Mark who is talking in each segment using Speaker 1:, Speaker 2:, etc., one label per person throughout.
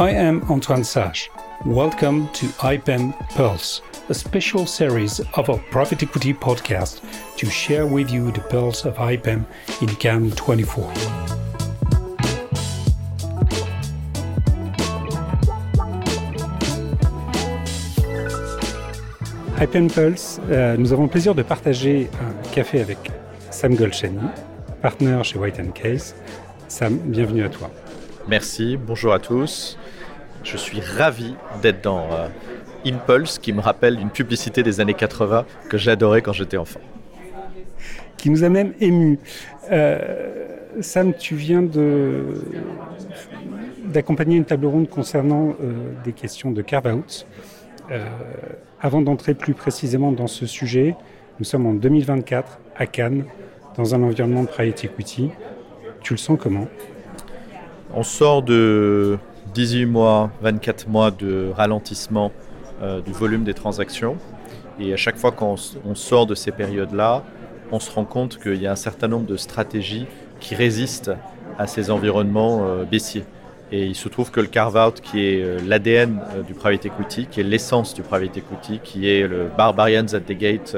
Speaker 1: I am Antoine Sage. Welcome to IPEM Pulse, a special series of our private equity podcast to share with you the pulse of IPEM in Cannes 24. IPEM Pulse, euh, nous avons le plaisir de partager un café avec Sam Golchani, partenaire chez White & Case. Sam, bienvenue à toi.
Speaker 2: Merci, bonjour à tous. Je suis ravi d'être dans euh, Impulse, qui me rappelle une publicité des années 80 que j'adorais quand j'étais enfant.
Speaker 1: Qui nous a même émus. Euh, Sam, tu viens d'accompagner une table ronde concernant euh, des questions de carve-out. avant d'entrer plus précisément dans ce sujet, nous sommes en 2024 à Cannes, dans un environnement de private equity. Tu le sens comment?
Speaker 2: On sort de 18 mois, 24 mois de ralentissement euh, du volume des transactions. Et à chaque fois qu'on sort de ces périodes-là, on se rend compte qu'il y a un certain nombre de stratégies qui résistent à ces environnements euh, baissiers. Et il se trouve que le carve-out, qui est euh, l'ADN du private equity, qui est l'essence du private equity, qui est le barbarians at the gate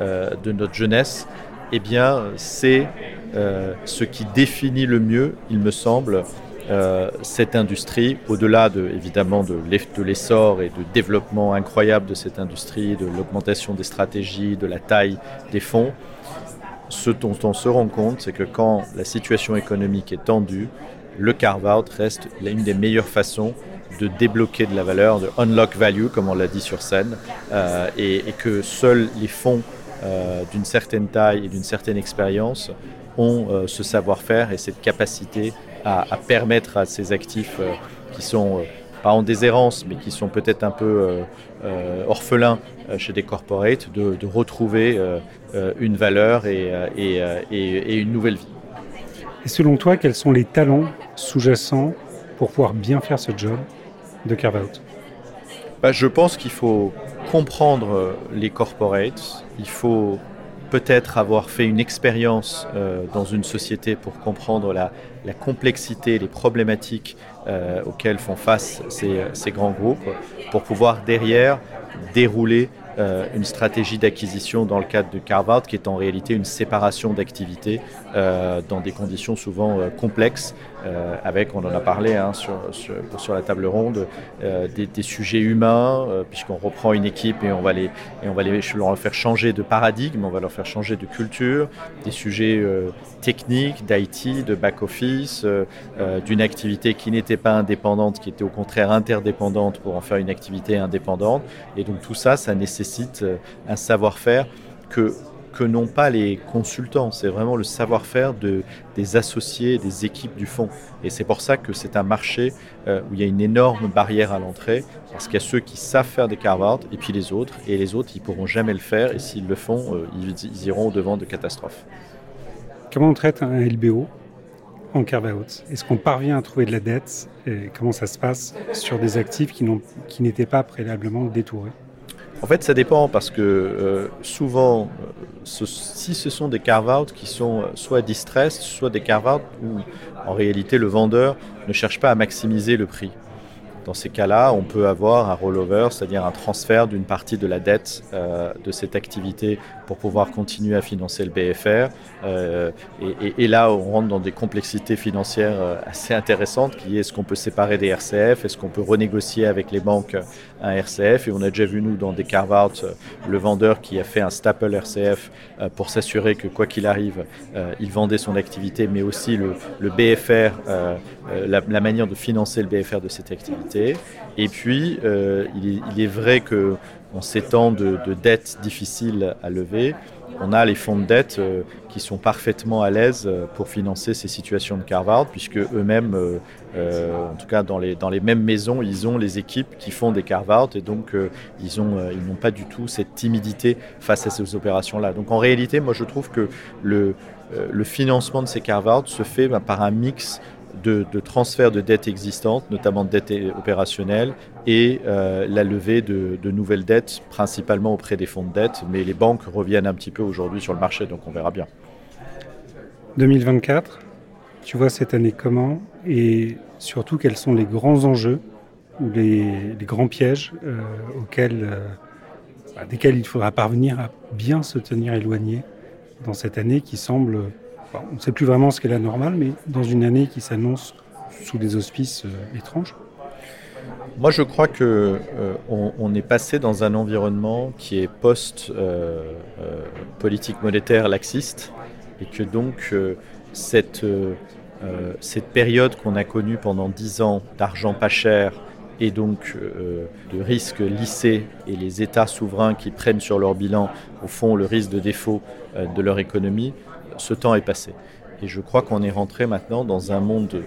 Speaker 2: de notre jeunesse, eh bien, c'est ce qui définit le mieux, il me semble, euh, cette industrie, au-delà de, évidemment de l'essor et du développement incroyable de cette industrie, de l'augmentation des stratégies, de la taille des fonds, ce dont on se rend compte, c'est que quand la situation économique est tendue, le carve-out reste l'une des meilleures façons de débloquer de la valeur, de unlock value, comme on l'a dit sur scène, euh, et, que seuls les fonds euh, d'une certaine taille et d'une certaine expérience ont ce savoir-faire et cette capacité à, permettre à ces actifs euh, qui sont euh, pas en déshérence, mais qui sont peut-être un peu euh, orphelins chez des corporates, de, retrouver une valeur et, et, une nouvelle vie.
Speaker 1: Et selon toi, quels sont les talents sous-jacents pour pouvoir bien faire ce job de carve-out?
Speaker 2: Bah, Je pense qu'il faut comprendre les corporates, il faut peut-être avoir fait une expérience euh, dans une société pour comprendre la, complexité, les problématiques euh, auxquelles font face ces, grands groupes, pour pouvoir derrière dérouler euh, une stratégie d'acquisition dans le cadre de carve qui est en réalité une séparation d'activités dans des conditions souvent euh, avec, on en a parlé hein, sur, sur, la table ronde, des, sujets humains, puisqu'on reprend une équipe et on va, les, et on va les, leur faire changer de paradigme, on va leur faire changer de culture, des sujets techniques, d'IT, de back-office, d'une activité qui n'était pas indépendante, qui était au contraire interdépendante pour en faire une activité indépendante. Et donc tout ça, ça nécessite euh, un savoir-faire que, que n'ont pas les consultants. C'est vraiment le savoir-faire de, des associés, des équipes du fonds. Et c'est pour ça que c'est un marché euh, où il y a une énorme barrière à l'entrée, parce qu'il y a ceux qui savent faire des carve et puis les autres. Et les autres, ils pourront jamais le faire, et s'ils le font, euh, ils, iront au devant de catastrophes.
Speaker 1: Comment on traite un LBO en carve-out? Est-ce qu'on parvient à trouver de la dette? Et Comment ça se passe sur des actifs qui n'étaient pas préalablement détourés?
Speaker 2: En fait, ça dépend parce que euh, souvent, euh, si ce sont des carve-out qui sont euh, soit distressed, soit des carve-out où en réalité le vendeur ne cherche pas à maximiser le prix. Dans ces cas-là, on peut avoir un rollover, c'est-à-dire un transfert d'une partie de la dette de cette activité pour pouvoir continuer à financer le BFR. Et, là, on rentre dans des complexités financières assez intéressantes, qui est ce qu'on peut séparer des RCF, est-ce qu'on peut renégocier avec les banques un RCF. Et on a déjà vu, nous, dans des carve-out, le vendeur qui a fait un staple RCF pour s'assurer que, quoi qu'il arrive, il vendait son activité, mais aussi le, BFR, la, manière de financer le BFR de cette activité. Et puis, euh, il, est, vrai que en ces temps de, dettes difficiles à lever, on a les fonds de dette euh, qui sont parfaitement à l'aise euh, pour financer ces situations de carve puisque eux-mêmes, en tout cas dans les, mêmes maisons, ils ont les équipes qui font des carve et donc ils n'ont pas du tout cette timidité face à ces opérations-là. Donc en réalité, moi je trouve que le, financement de ces carve se fait ben, par un mix de, transfert de dettes existantes, notamment de dettes opérationnelles, et euh, la levée de, nouvelles dettes, principalement auprès des fonds de dette. Mais les banques reviennent un petit peu aujourd'hui sur le marché, donc on verra bien.
Speaker 1: 2024, tu vois cette année comment Et surtout, quels sont les grands enjeux ou les, grands pièges auxquels, bah, desquels il faudra parvenir à bien se tenir éloigné dans cette année qui semble, on ne sait plus vraiment ce qu'est la normale, mais dans une année qui s'annonce sous des auspices étranges.
Speaker 2: Moi, je crois que euh, on, est passé dans un environnement qui est post euh, euh, monétaire laxiste et que donc cette cette période qu'on a connue pendant dix ans d'argent pas cher et donc de risques lissés et les États souverains qui prennent sur leur bilan au fond le risque de défaut de leur économie, ce temps est passé. Et je crois qu'on est rentré maintenant dans un monde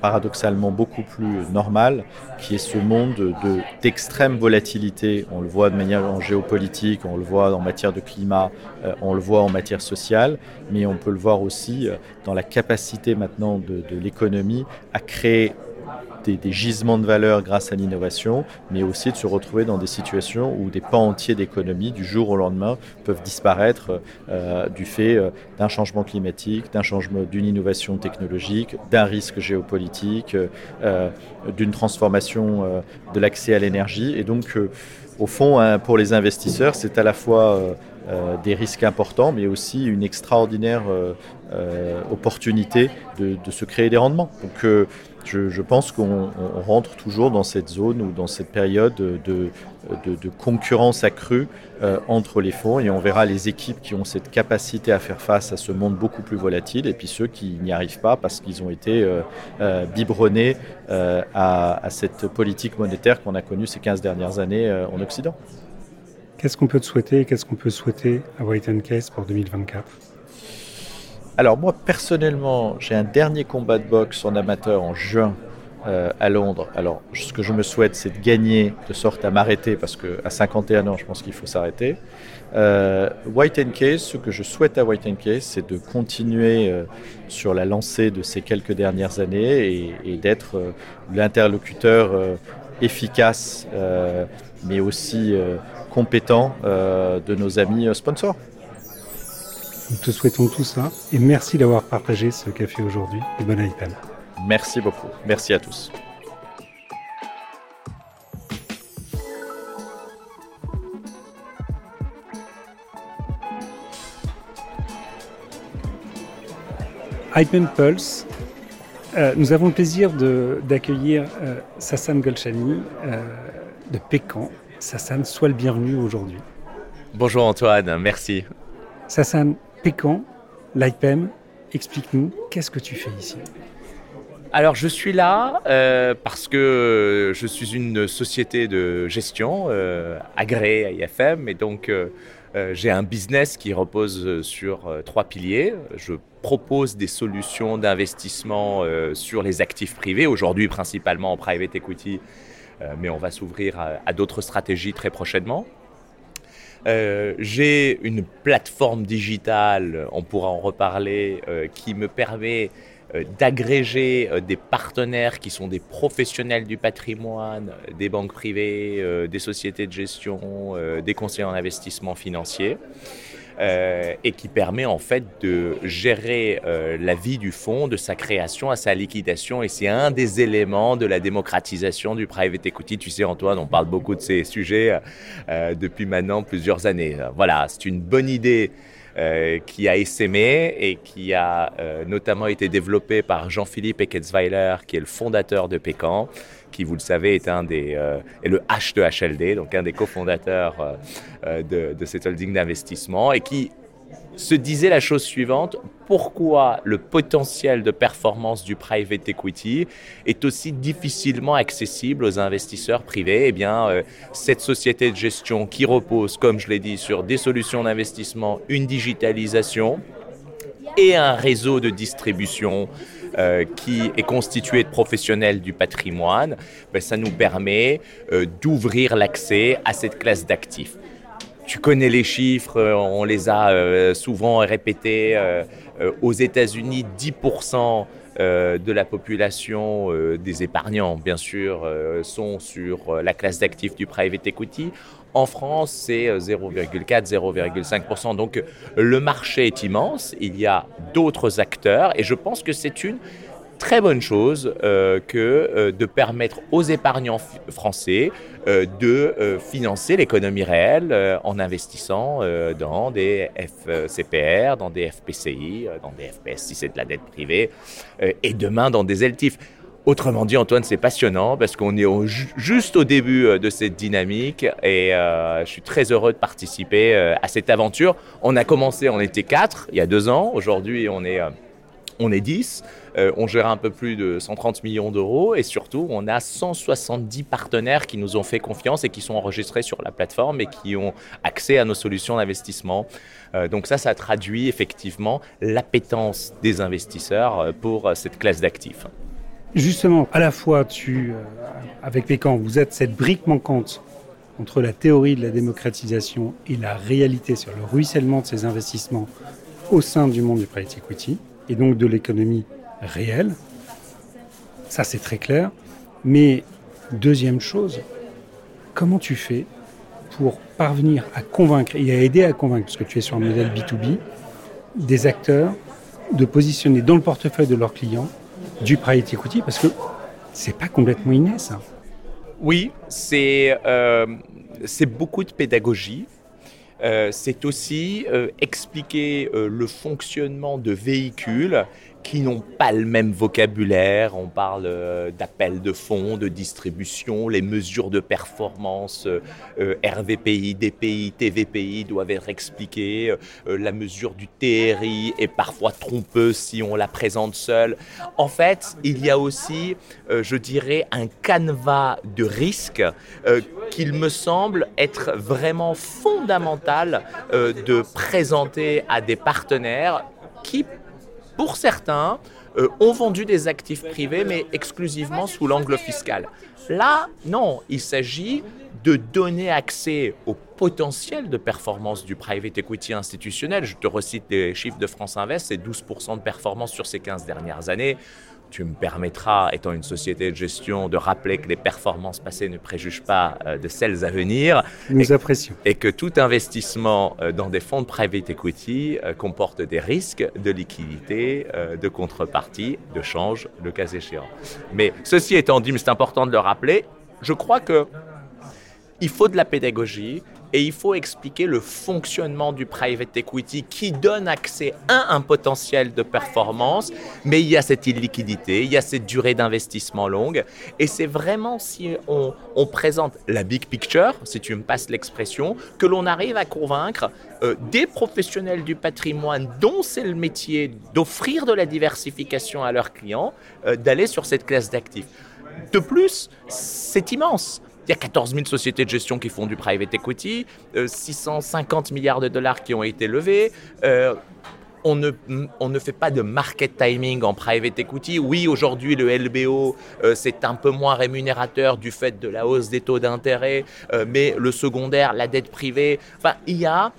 Speaker 2: paradoxalement beaucoup plus normal, qui est ce monde d'extrême volatilité. On le voit de manière géopolitique, on le voit en matière de climat, euh, on le voit en matière sociale, mais on peut le voir aussi euh, dans la capacité maintenant de l'économie à créer des, gisements de valeur grâce à l'innovation, mais aussi de se retrouver dans des situations où des pans entiers d'économie, du jour au lendemain, peuvent disparaître euh, du fait euh, d'un changement climatique, d'un changement, d'une innovation technologique, d'un risque géopolitique, euh, d'une transformation de l'accès à l'énergie. Et donc, au fond, hein, pour les investisseurs, c'est à la fois des risques importants, mais aussi une extraordinaire opportunité de, de, se créer des rendements. Donc, je, pense qu'on rentre toujours dans cette zone ou dans cette période de, concurrence accrue euh, entre les fonds et on verra les équipes qui ont cette capacité à faire face à ce monde beaucoup plus volatile et puis ceux qui n'y arrivent pas parce qu'ils ont été euh, euh, biberonnés à, à, cette politique monétaire qu'on a connue ces 15 dernières années en Occident.
Speaker 1: Qu'est-ce qu'on peut te souhaiter Qu'est-ce qu'on peut souhaiter à White Case pour 2024
Speaker 2: alors moi personnellement, j'ai un dernier combat de boxe en amateur en juin euh, à Londres. Alors ce que je me souhaite, c'est de gagner de sorte à m'arrêter parce qu'à 51 ans, je pense qu'il faut s'arrêter. Euh, White and Case, ce que je souhaite à White and Case, c'est de continuer euh, sur la lancée de ces quelques dernières années et, d'être l'interlocuteur efficace, mais aussi compétent de nos amis sponsors.
Speaker 1: Nous te souhaitons tout ça et merci d'avoir partagé ce café aujourd'hui et bonne IPM.
Speaker 2: Merci beaucoup. Merci à tous.
Speaker 1: IPM Pulse, euh, nous avons le plaisir d'accueillir euh, Sassan Golchani euh, de Pécan. Sassan, sois le bienvenu aujourd'hui.
Speaker 3: Bonjour Antoine, merci.
Speaker 1: Sassan, Pécan, l'IPEM, explique-nous, qu'est-ce que tu fais ici?
Speaker 3: Alors je suis là euh, parce que je suis une société de gestion euh, agréée à IFM et donc euh, j'ai un business qui repose sur trois piliers. Je propose des solutions d'investissement sur les actifs privés, aujourd'hui principalement en private equity, mais on va s'ouvrir à d'autres stratégies très prochainement. Euh, j'ai une plateforme digitale, on pourra en reparler, euh, qui me permet euh, d'agréger des partenaires qui sont des professionnels du patrimoine, des banques privées, des sociétés de gestion, des conseillers en investissement financier. Euh, et qui permet en fait de gérer euh, la vie du fonds, de sa création à sa liquidation. Et c'est un des éléments de la démocratisation du private equity. Tu sais, Antoine, on parle beaucoup de ces sujets euh, depuis maintenant plusieurs années. Voilà, c'est une bonne idée. qui a essaimé et qui a notamment été développée par Jean-Philippe Ecketsweiler, qui est le fondateur de Pécan, qui, vous le savez, est, un des, euh, est le H de HLD, donc un des cofondateurs euh, euh, de, de cette holding d'investissement, et qui se disait la chose suivante, pourquoi le potentiel de performance du private equity est aussi difficilement accessible aux investisseurs privés? Eh bien, cette société de gestion qui repose, comme je l'ai dit, sur des solutions d'investissement, une digitalisation et un réseau de distribution euh, qui est constitué de professionnels du patrimoine, ben, ça nous permet euh, d'ouvrir l'accès à cette classe d'actifs. Tu connais les chiffres, euh, on les a souvent répétés. aux États-Unis, 10% de la population des épargnants, bien sûr, sont sur la classe d'actifs du private equity. En France, c'est 0,4-0,5%. Donc le marché est immense, il y a d'autres acteurs et je pense que c'est une très bonne chose euh, que euh, de permettre aux épargnants français euh, de financer l'économie réelle en investissant dans des FCPR, dans des FPCI, dans des FPS si c'est de la dette privée, et demain dans des LTIF. Autrement dit, Antoine, c'est passionnant parce qu'on est juste au début de cette dynamique et je suis très heureux de participer à cette aventure. On a commencé, on était quatre il y a deux ans. Aujourd'hui, on est on est 10, euh, on gère un peu plus de 130 millions d'euros et surtout on a 170 partenaires qui nous ont fait confiance et qui sont enregistrés sur la plateforme et qui ont accès à nos solutions d'investissement. Euh, donc ça, ça traduit effectivement l'appétence des investisseurs euh, pour cette classe d'actifs.
Speaker 1: Justement, à la fois, tu, avec Pécan, vous êtes cette brique manquante entre la théorie de la démocratisation et la réalité sur le ruissellement de ces investissements au sein du monde du private equity et donc de l'économie réelle. Ça, c'est très clair. Mais deuxième chose, comment tu fais pour parvenir à convaincre et à aider à convaincre, parce que tu es sur un modèle B2B, des acteurs de positionner dans le portefeuille de leurs clients du private equity, parce que c'est pas complètement inné ça.
Speaker 3: Oui, c'est euh, beaucoup de pédagogie. Euh, c'est aussi euh, expliquer euh, le fonctionnement de véhicules qui n'ont pas le même vocabulaire. On parle euh, d'appel de fonds, de distribution, les mesures de performance, euh, euh, RVPI, DPI, TVPI doivent être expliquées. la mesure du TRI est parfois trompeuse si on la présente seule. En fait, il y a aussi, je dirais, un canevas de risques qu'il me semble être vraiment fondamental de présenter à des partenaires qui pour certains, euh, ont vendu des actifs privés, mais exclusivement sous l'angle fiscal. Là, non, il s'agit de donner accès au potentiel de performance du private equity institutionnel. Je te recite les chiffres de France Invest, c'est 12% de performance sur ces 15 dernières années tu me permettras, étant une société de gestion, de rappeler que les performances passées ne préjugent pas euh, de celles à venir.
Speaker 1: Nous apprécions.
Speaker 3: Et que tout investissement euh, dans des fonds de private equity euh, comporte des risques de liquidité, de contrepartie, de change, le cas échéant. Mais ceci étant dit, c'est important de le rappeler, je crois que il faut de la pédagogie, et il faut expliquer le fonctionnement du private equity qui donne accès à un potentiel de performance, mais il y a cette illiquidité, il y a cette durée d'investissement longue. Et c'est vraiment si on, présente la big picture, si tu me passes l'expression, que l'on arrive à convaincre euh, des professionnels du patrimoine dont c'est le métier d'offrir de la diversification à leurs clients, euh, d'aller sur cette classe d'actifs. De plus, c'est immense. Il y a 14 000 sociétés de gestion qui font du private equity, 650 euh, milliards de dollars qui ont été levés. Euh, on ne, on ne, fait pas de market timing en private equity. Oui, aujourd'hui, le LBO, euh, c'est un peu moins rémunérateur du fait de la hausse des taux d'intérêt, mais le secondaire, la dette privée, enfin, il y a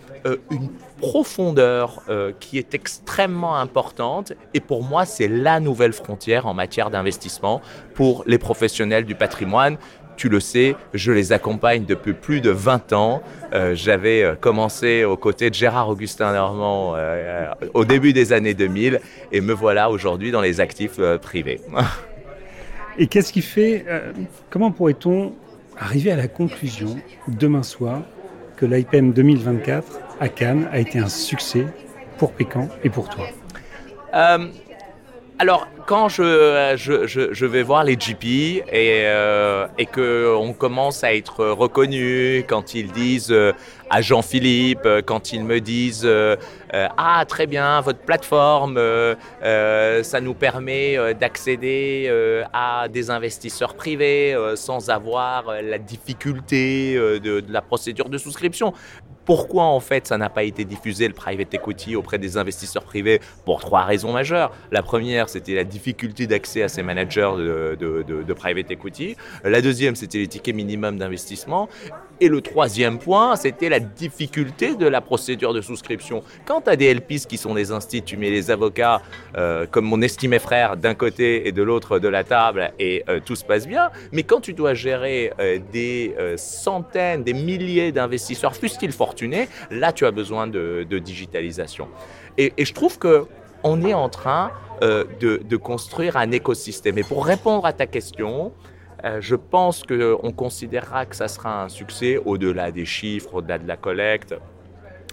Speaker 3: une profondeur qui est extrêmement importante. Et pour moi, c'est la nouvelle frontière en matière d'investissement pour les professionnels du patrimoine tu le sais, je les accompagne depuis plus de 20 ans. Euh, j'avais euh, commencé aux côtés de Gérard Augustin Normand euh, au début des années 2000 et me voilà aujourd'hui dans les actifs privés.
Speaker 1: et qu'est-ce qui fait, comment pourrait-on arriver à la conclusion demain soir que l'IPM 2024 à Cannes a été un succès pour Pécan et pour toi?
Speaker 3: Alors, quand je, je, vais voir les GP et, euh, qu'on commence à être reconnu, quand ils disent euh, à Jean-Philippe, quand ils me disent euh, Ah, très bien, votre plateforme, ça nous permet d'accéder à des investisseurs privés sans avoir la difficulté de la procédure de souscription. Pourquoi en fait ça n'a pas été diffusé le private equity auprès des investisseurs privés Pour trois raisons majeures. La première, c'était la difficulté d'accès à ces managers de, private equity. La deuxième, c'était les tickets minimums d'investissement. Et le troisième point, c'était la difficulté de la procédure de souscription. Quand tu as des LPs qui sont des instituts, tu mets les avocats, euh, comme mon estimé frère, d'un côté et de l'autre de la table, et euh, tout se passe bien. Mais quand tu dois gérer euh, des centaines, des milliers d'investisseurs, fussent-ils fortunés, là tu as besoin de, digitalisation. Et, et je trouve que on est en train de, construire un écosystème. Et pour répondre à ta question, je pense qu'on considérera que ça sera un succès au-delà des chiffres, au-delà de la collecte,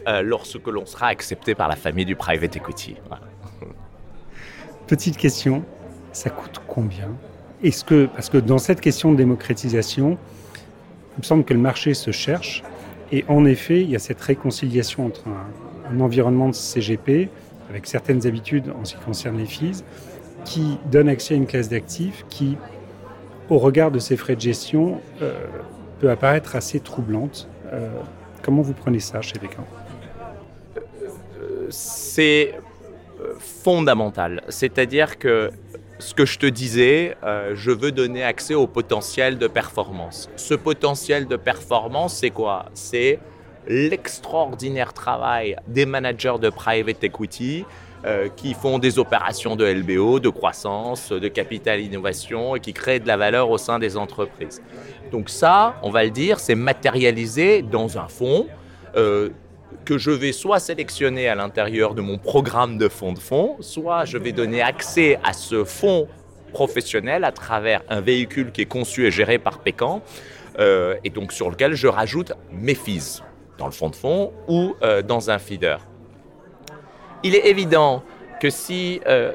Speaker 3: lorsque l'on sera accepté par la famille du private equity.
Speaker 1: Petite question, ça coûte combien? Est-ce que, parce que dans cette question de démocratisation, il me semble que le marché se cherche, et en effet, il y a cette réconciliation entre un, environnement de CGP, avec certaines habitudes en ce qui concerne les fees, qui donne accès à une classe d'actifs qui, au regard de ces frais de gestion, euh, peut apparaître assez troublante. Euh, comment vous prenez ça chez Bécan
Speaker 3: C'est fondamental. C'est-à-dire que ce que je te disais, euh, je veux donner accès au potentiel de performance. Ce potentiel de performance, c'est quoi? C'est l'extraordinaire travail des managers de private equity euh, qui font des opérations de LBO, de croissance, de capital innovation et qui créent de la valeur au sein des entreprises. Donc ça, on va le dire, c'est matérialisé dans un fonds euh, que je vais soit sélectionner à l'intérieur de mon programme de fonds de fonds, soit je vais donner accès à ce fonds professionnel à travers un véhicule qui est conçu et géré par Pécan, euh, et donc sur lequel je rajoute mes fees dans le fonds de fonds ou dans un feeder. Il est évident que si euh,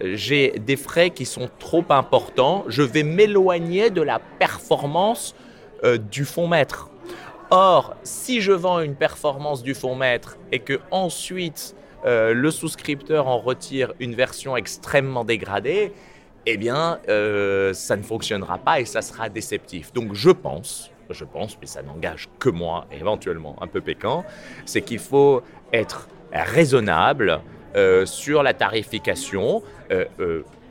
Speaker 3: j'ai des frais qui sont trop importants, je vais m'éloigner de la performance du fonds maître. Or, si je vends une performance du fonds maître et que ensuite euh, le souscripteur en retire une version extrêmement dégradée, eh bien, euh, ça ne fonctionnera pas et ça sera déceptif. Donc, je pense, je pense, mais ça n'engage que moi, éventuellement un peu péquant, c'est qu'il faut être raisonnable euh, sur la tarification.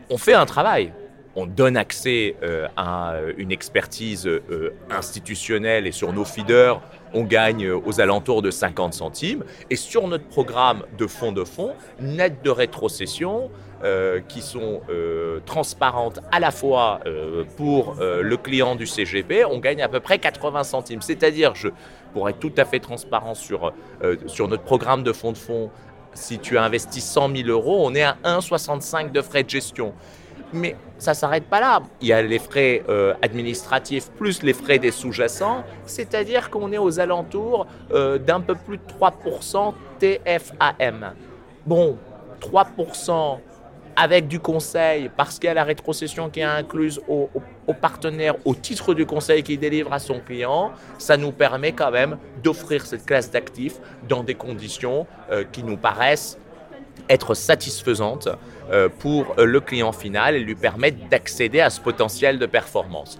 Speaker 3: on fait un travail on donne accès euh, à une expertise euh, institutionnelle et sur nos feeders, on gagne aux alentours de 50 centimes. Et sur notre programme de fonds de fonds, net de rétrocession, euh, qui sont transparentes à la fois pour le client du CGP, on gagne à peu près 80 centimes. C'est-à-dire, je, pour être tout à fait transparent sur, sur notre programme de fonds de fonds, si tu investis 100 000 euros, on est à 1,65 de frais de gestion. Mais ça ne s'arrête pas là. Il y a les frais euh, administratifs plus les frais des sous-jacents, c'est-à-dire qu'on est aux alentours euh, d'un peu plus de 3% TFAM. Bon, 3% avec du conseil, parce qu'il y a la rétrocession qui est incluse au, partenaire au titre du conseil qu'il délivre à son client, ça nous permet quand même d'offrir cette classe d'actifs dans des conditions euh, qui nous paraissent être satisfaisantes euh, pour le client final et lui permettre d'accéder à ce potentiel de performance.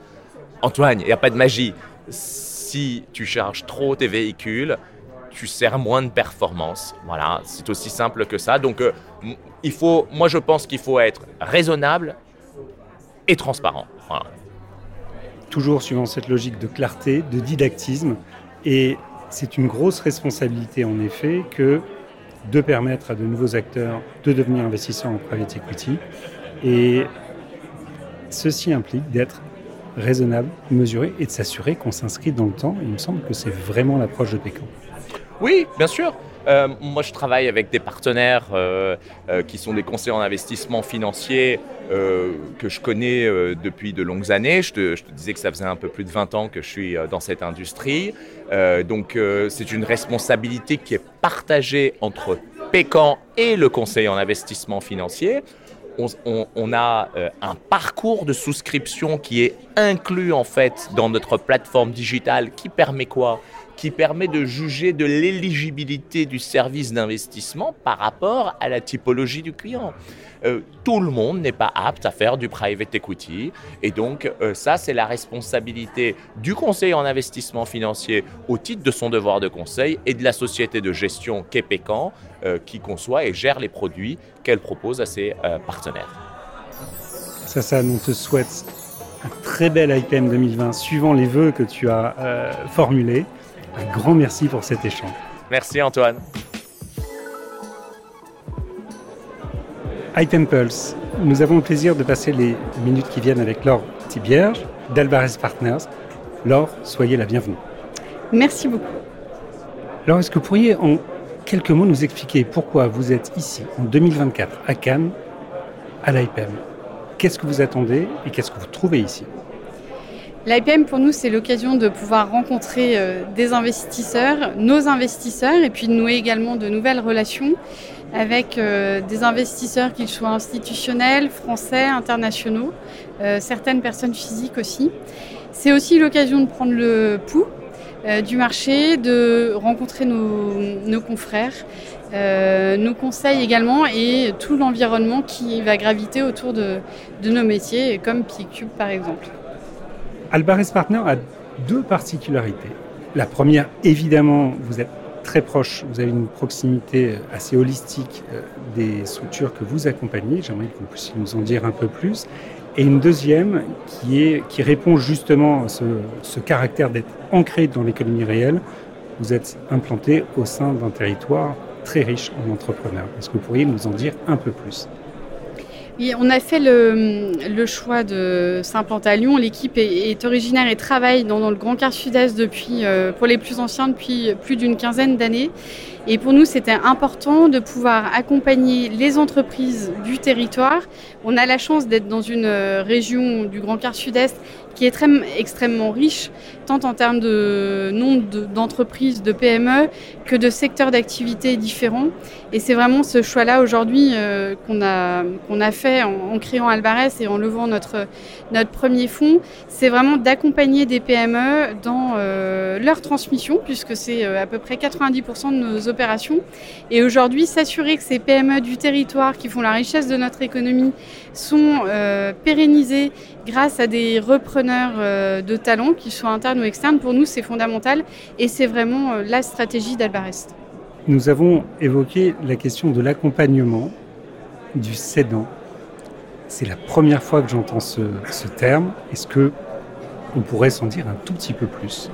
Speaker 3: Antoine, il n'y a pas de magie. Si tu charges trop tes véhicules, tu sers moins de performance. Voilà, c'est aussi simple que ça. Donc, euh, il faut, moi, je pense qu'il faut être raisonnable et transparent.
Speaker 1: Toujours suivant cette logique de clarté, de didactisme. Et c'est une grosse responsabilité, en effet, que de permettre à de nouveaux acteurs de devenir investisseurs en private equity. Et ceci implique d'être raisonnable, mesuré et de s'assurer qu'on s'inscrit dans le temps. il me semble que c'est vraiment l'approche de Pécan.
Speaker 3: Oui, bien sûr. Euh, moi, je travaille avec des partenaires euh, euh, qui sont des conseillers en investissement financier que je connais depuis de longues années. Je te, disais que ça faisait un peu plus de 20 ans que je suis dans cette industrie. donc, c'est une responsabilité qui est partagée entre Pécan et le conseiller en investissement financier. On, a un parcours de souscription qui est inclus en fait dans notre plateforme digitale qui permet quoi? Qui permet de juger de l'éligibilité du service d'investissement par rapport à la typologie du client. Euh, tout le monde n'est pas apte à faire du private equity et donc euh, ça c'est la responsabilité du conseiller en investissement financier au titre de son devoir de conseil et de la société de gestion Quépécan euh, qui conçoit et gère les produits qu'elle propose à ses partenaires.
Speaker 1: Ça, ça, on te souhaite un très bel IPM 2020 suivant les vœux que tu as formulés. Un grand merci pour cet échange.
Speaker 3: Merci Antoine.
Speaker 1: Item Pulse, nous avons le plaisir de passer les minutes qui viennent avec Laure Thibierge d'Alvarez Partners. Laure, soyez la bienvenue.
Speaker 4: Merci beaucoup.
Speaker 1: Laure, est-ce que vous pourriez en quelques mots nous expliquer pourquoi vous êtes ici en 2024 à Cannes, à l'IPM. Qu'est-ce que vous attendez et qu'est-ce que vous trouvez ici?
Speaker 4: L'IPM pour nous c'est l'occasion de pouvoir rencontrer euh, des investisseurs, nos investisseurs et puis de nouer également de nouvelles relations avec euh, des investisseurs qu'ils soient institutionnels, français, internationaux, euh, certaines personnes physiques aussi. C'est aussi l'occasion de prendre le pouls du marché, de rencontrer nos, confrères, nos conseils également et tout l'environnement qui va graviter autour de, nos métiers, comme PICUB par exemple.
Speaker 1: Albares Partner a deux particularités. La première, évidemment, vous êtes très proche, vous avez une proximité assez holistique euh, des structures que vous accompagnez. J'aimerais que vous puissiez nous en dire un peu plus. Et une deuxième qui, est, qui répond justement à ce, ce caractère d'être ancré dans l'économie réelle. Vous êtes implanté au sein d'un territoire très riche en entrepreneurs. Est-ce que vous pourriez nous en dire un peu plus?
Speaker 4: On a fait le, choix de s'implanter à Lyon. L'équipe est, originaire et travaille dans, le Grand Quart Sud-Est depuis, euh, pour les plus anciens, depuis plus d'une quinzaine d'années. Et pour nous, c'était important de pouvoir accompagner les entreprises du territoire. On a la chance d'être dans une euh, région du Grand Quart Sud-Est qui est extrêmement riche, en termes de nombre d'entreprises, de, PME, que de secteurs d'activité différents. Et c'est vraiment ce choix-là aujourd'hui euh, qu'on a, qu'on a fait en, créant Alvarez et en levant notre, notre premier fonds. C'est vraiment d'accompagner des PME dans euh, leur transmission, puisque c'est à peu près 90% de nos opérations. Et aujourd'hui, s'assurer que ces PME du territoire qui font la richesse de notre économie sont euh, pérennisées grâce à des repreneurs euh, de talents, qu'ils soient internes ou externes, pour nous, c'est fondamental et c'est vraiment euh, la stratégie d'Albarest.
Speaker 1: Nous avons évoqué la question de l'accompagnement du cédant. C'est la première fois que j'entends ce, ce terme. Est-ce que on pourrait s'en dire un tout petit peu plus?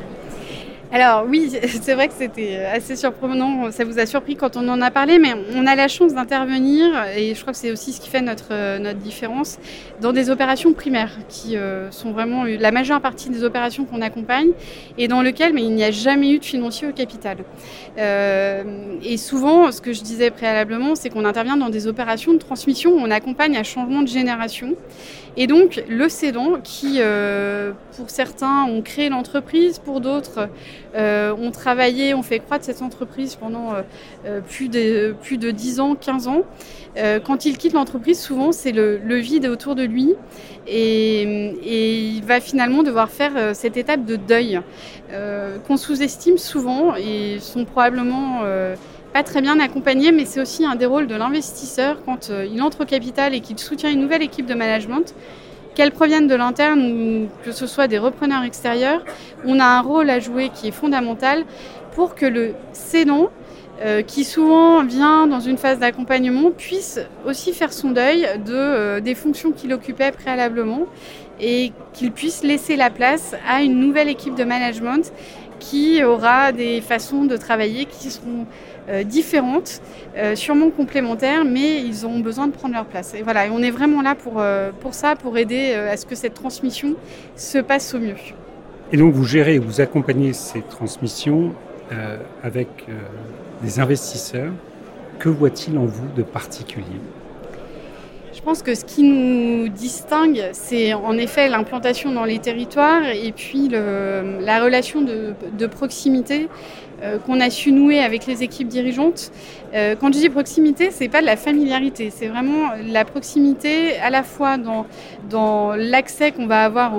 Speaker 4: Alors oui, c'est vrai que c'était assez surprenant, ça vous a surpris quand on en a parlé, mais on a la chance d'intervenir, et je crois que c'est aussi ce qui fait notre, notre différence, dans des opérations primaires, qui euh, sont vraiment la majeure partie des opérations qu'on accompagne, et dans lesquelles il n'y a jamais eu de financier au capital. Euh, et souvent, ce que je disais préalablement, c'est qu'on intervient dans des opérations de transmission, on accompagne un changement de génération, et donc le cédant qui, euh, pour certains, ont créé l'entreprise, pour d'autres, euh, ont travaillé, ont fait croître cette entreprise pendant euh, plus, de, plus de 10 ans, 15 ans. quand il quitte l'entreprise, souvent c'est le, vide autour de lui et, il va finalement devoir faire cette étape de deuil qu'on sous-estime souvent et sont probablement pas très bien accompagné, mais c'est aussi un des rôles de l'investisseur quand euh, il entre au capital et qu'il soutient une nouvelle équipe de management, qu'elle provienne de l'interne ou que ce soit des repreneurs extérieurs, on a un rôle à jouer qui est fondamental pour que le cédant, euh, qui souvent vient dans une phase d'accompagnement, puisse aussi faire son deuil de, euh, des fonctions qu'il occupait préalablement et qu'il puisse laisser la place à une nouvelle équipe de management qui aura des façons de travailler qui seront euh, différentes, euh, sûrement complémentaires, mais ils ont besoin de prendre leur place. Et voilà, on est vraiment là pour, euh, pour ça, pour aider à ce que cette transmission se passe au mieux.
Speaker 1: Et donc vous gérez, vous accompagnez ces transmissions avec des investisseurs. Que voit-il en vous de particulier?
Speaker 4: Je pense que ce qui nous distingue, c'est en effet l'implantation dans les territoires et puis le, la relation de, de proximité qu'on a su nouer avec les équipes dirigeantes. Euh, quand je dis proximité, c'est pas de la familiarité, c'est vraiment la proximité à la fois dans, dans l'accès qu'on va avoir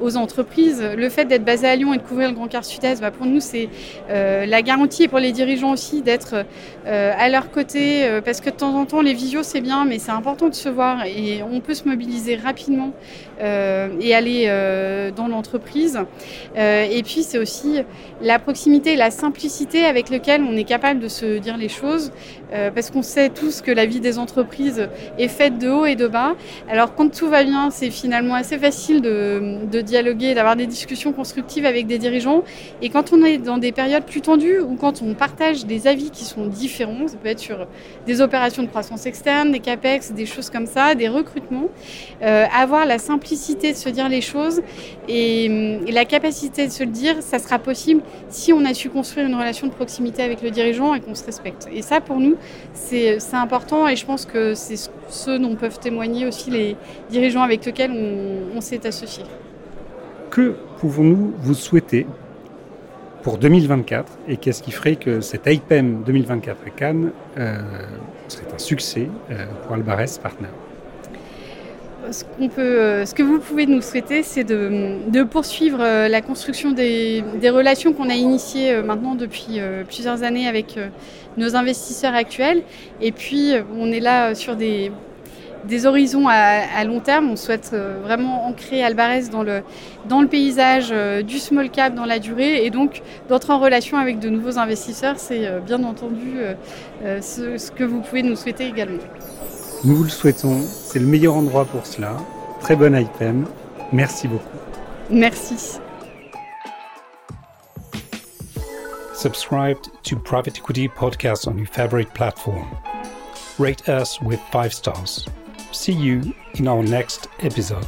Speaker 4: aux, entreprises. Le fait d'être basé à Lyon et de couvrir le Grand Quart Sud-Est, bah, pour nous, c'est euh, la garantie et pour les dirigeants aussi d'être à leur côté, parce que de temps en temps, les visios, c'est bien, mais c'est important de se voir et on peut se mobiliser rapidement et aller dans l'entreprise. et puis, c'est aussi la proximité la simplicité avec laquelle on est capable de se dire les choses, euh, parce qu'on sait tous que la vie des entreprises est faite de haut et de bas. Alors quand tout va bien, c'est finalement assez facile de, dialoguer, d'avoir des discussions constructives avec des dirigeants. Et quand on est dans des périodes plus tendues ou quand on partage des avis qui sont différents, ça peut être sur des opérations de croissance externe, des capex, des choses comme ça, des recrutements, euh, avoir la simplicité de se dire les choses et, et la capacité de se le dire, ça sera possible si on a su construire construire une relation de proximité avec le dirigeant et qu'on se respecte. Et ça, pour nous, c'est important et je pense que c'est ce dont peuvent témoigner aussi les dirigeants avec lesquels on, s'est associé.
Speaker 1: Que pouvons-nous vous souhaiter pour 2024 et qu'est-ce qui ferait que cet IPEM 2024 à Cannes euh, serait un succès euh, pour Albares Partner
Speaker 4: ce, euh, que vous pouvez nous souhaiter, c'est de, poursuivre euh, la construction des, relations qu'on a initiées euh, maintenant depuis plusieurs années avec nos investisseurs actuels. Et puis, on est là sur des, horizons à, long terme. On souhaite vraiment ancrer Alvarez dans le paysage du small cap dans la durée et donc d'entrer en relation avec de nouveaux investisseurs. C'est bien entendu ce que vous pouvez nous souhaiter également.
Speaker 1: Nous vous le souhaitons, c'est le meilleur endroit pour cela. Très bon item. Merci beaucoup.
Speaker 4: Merci.
Speaker 1: Subscribe to Private Equity Podcast on your favorite platform. Rate us with five stars. See you in our next episode.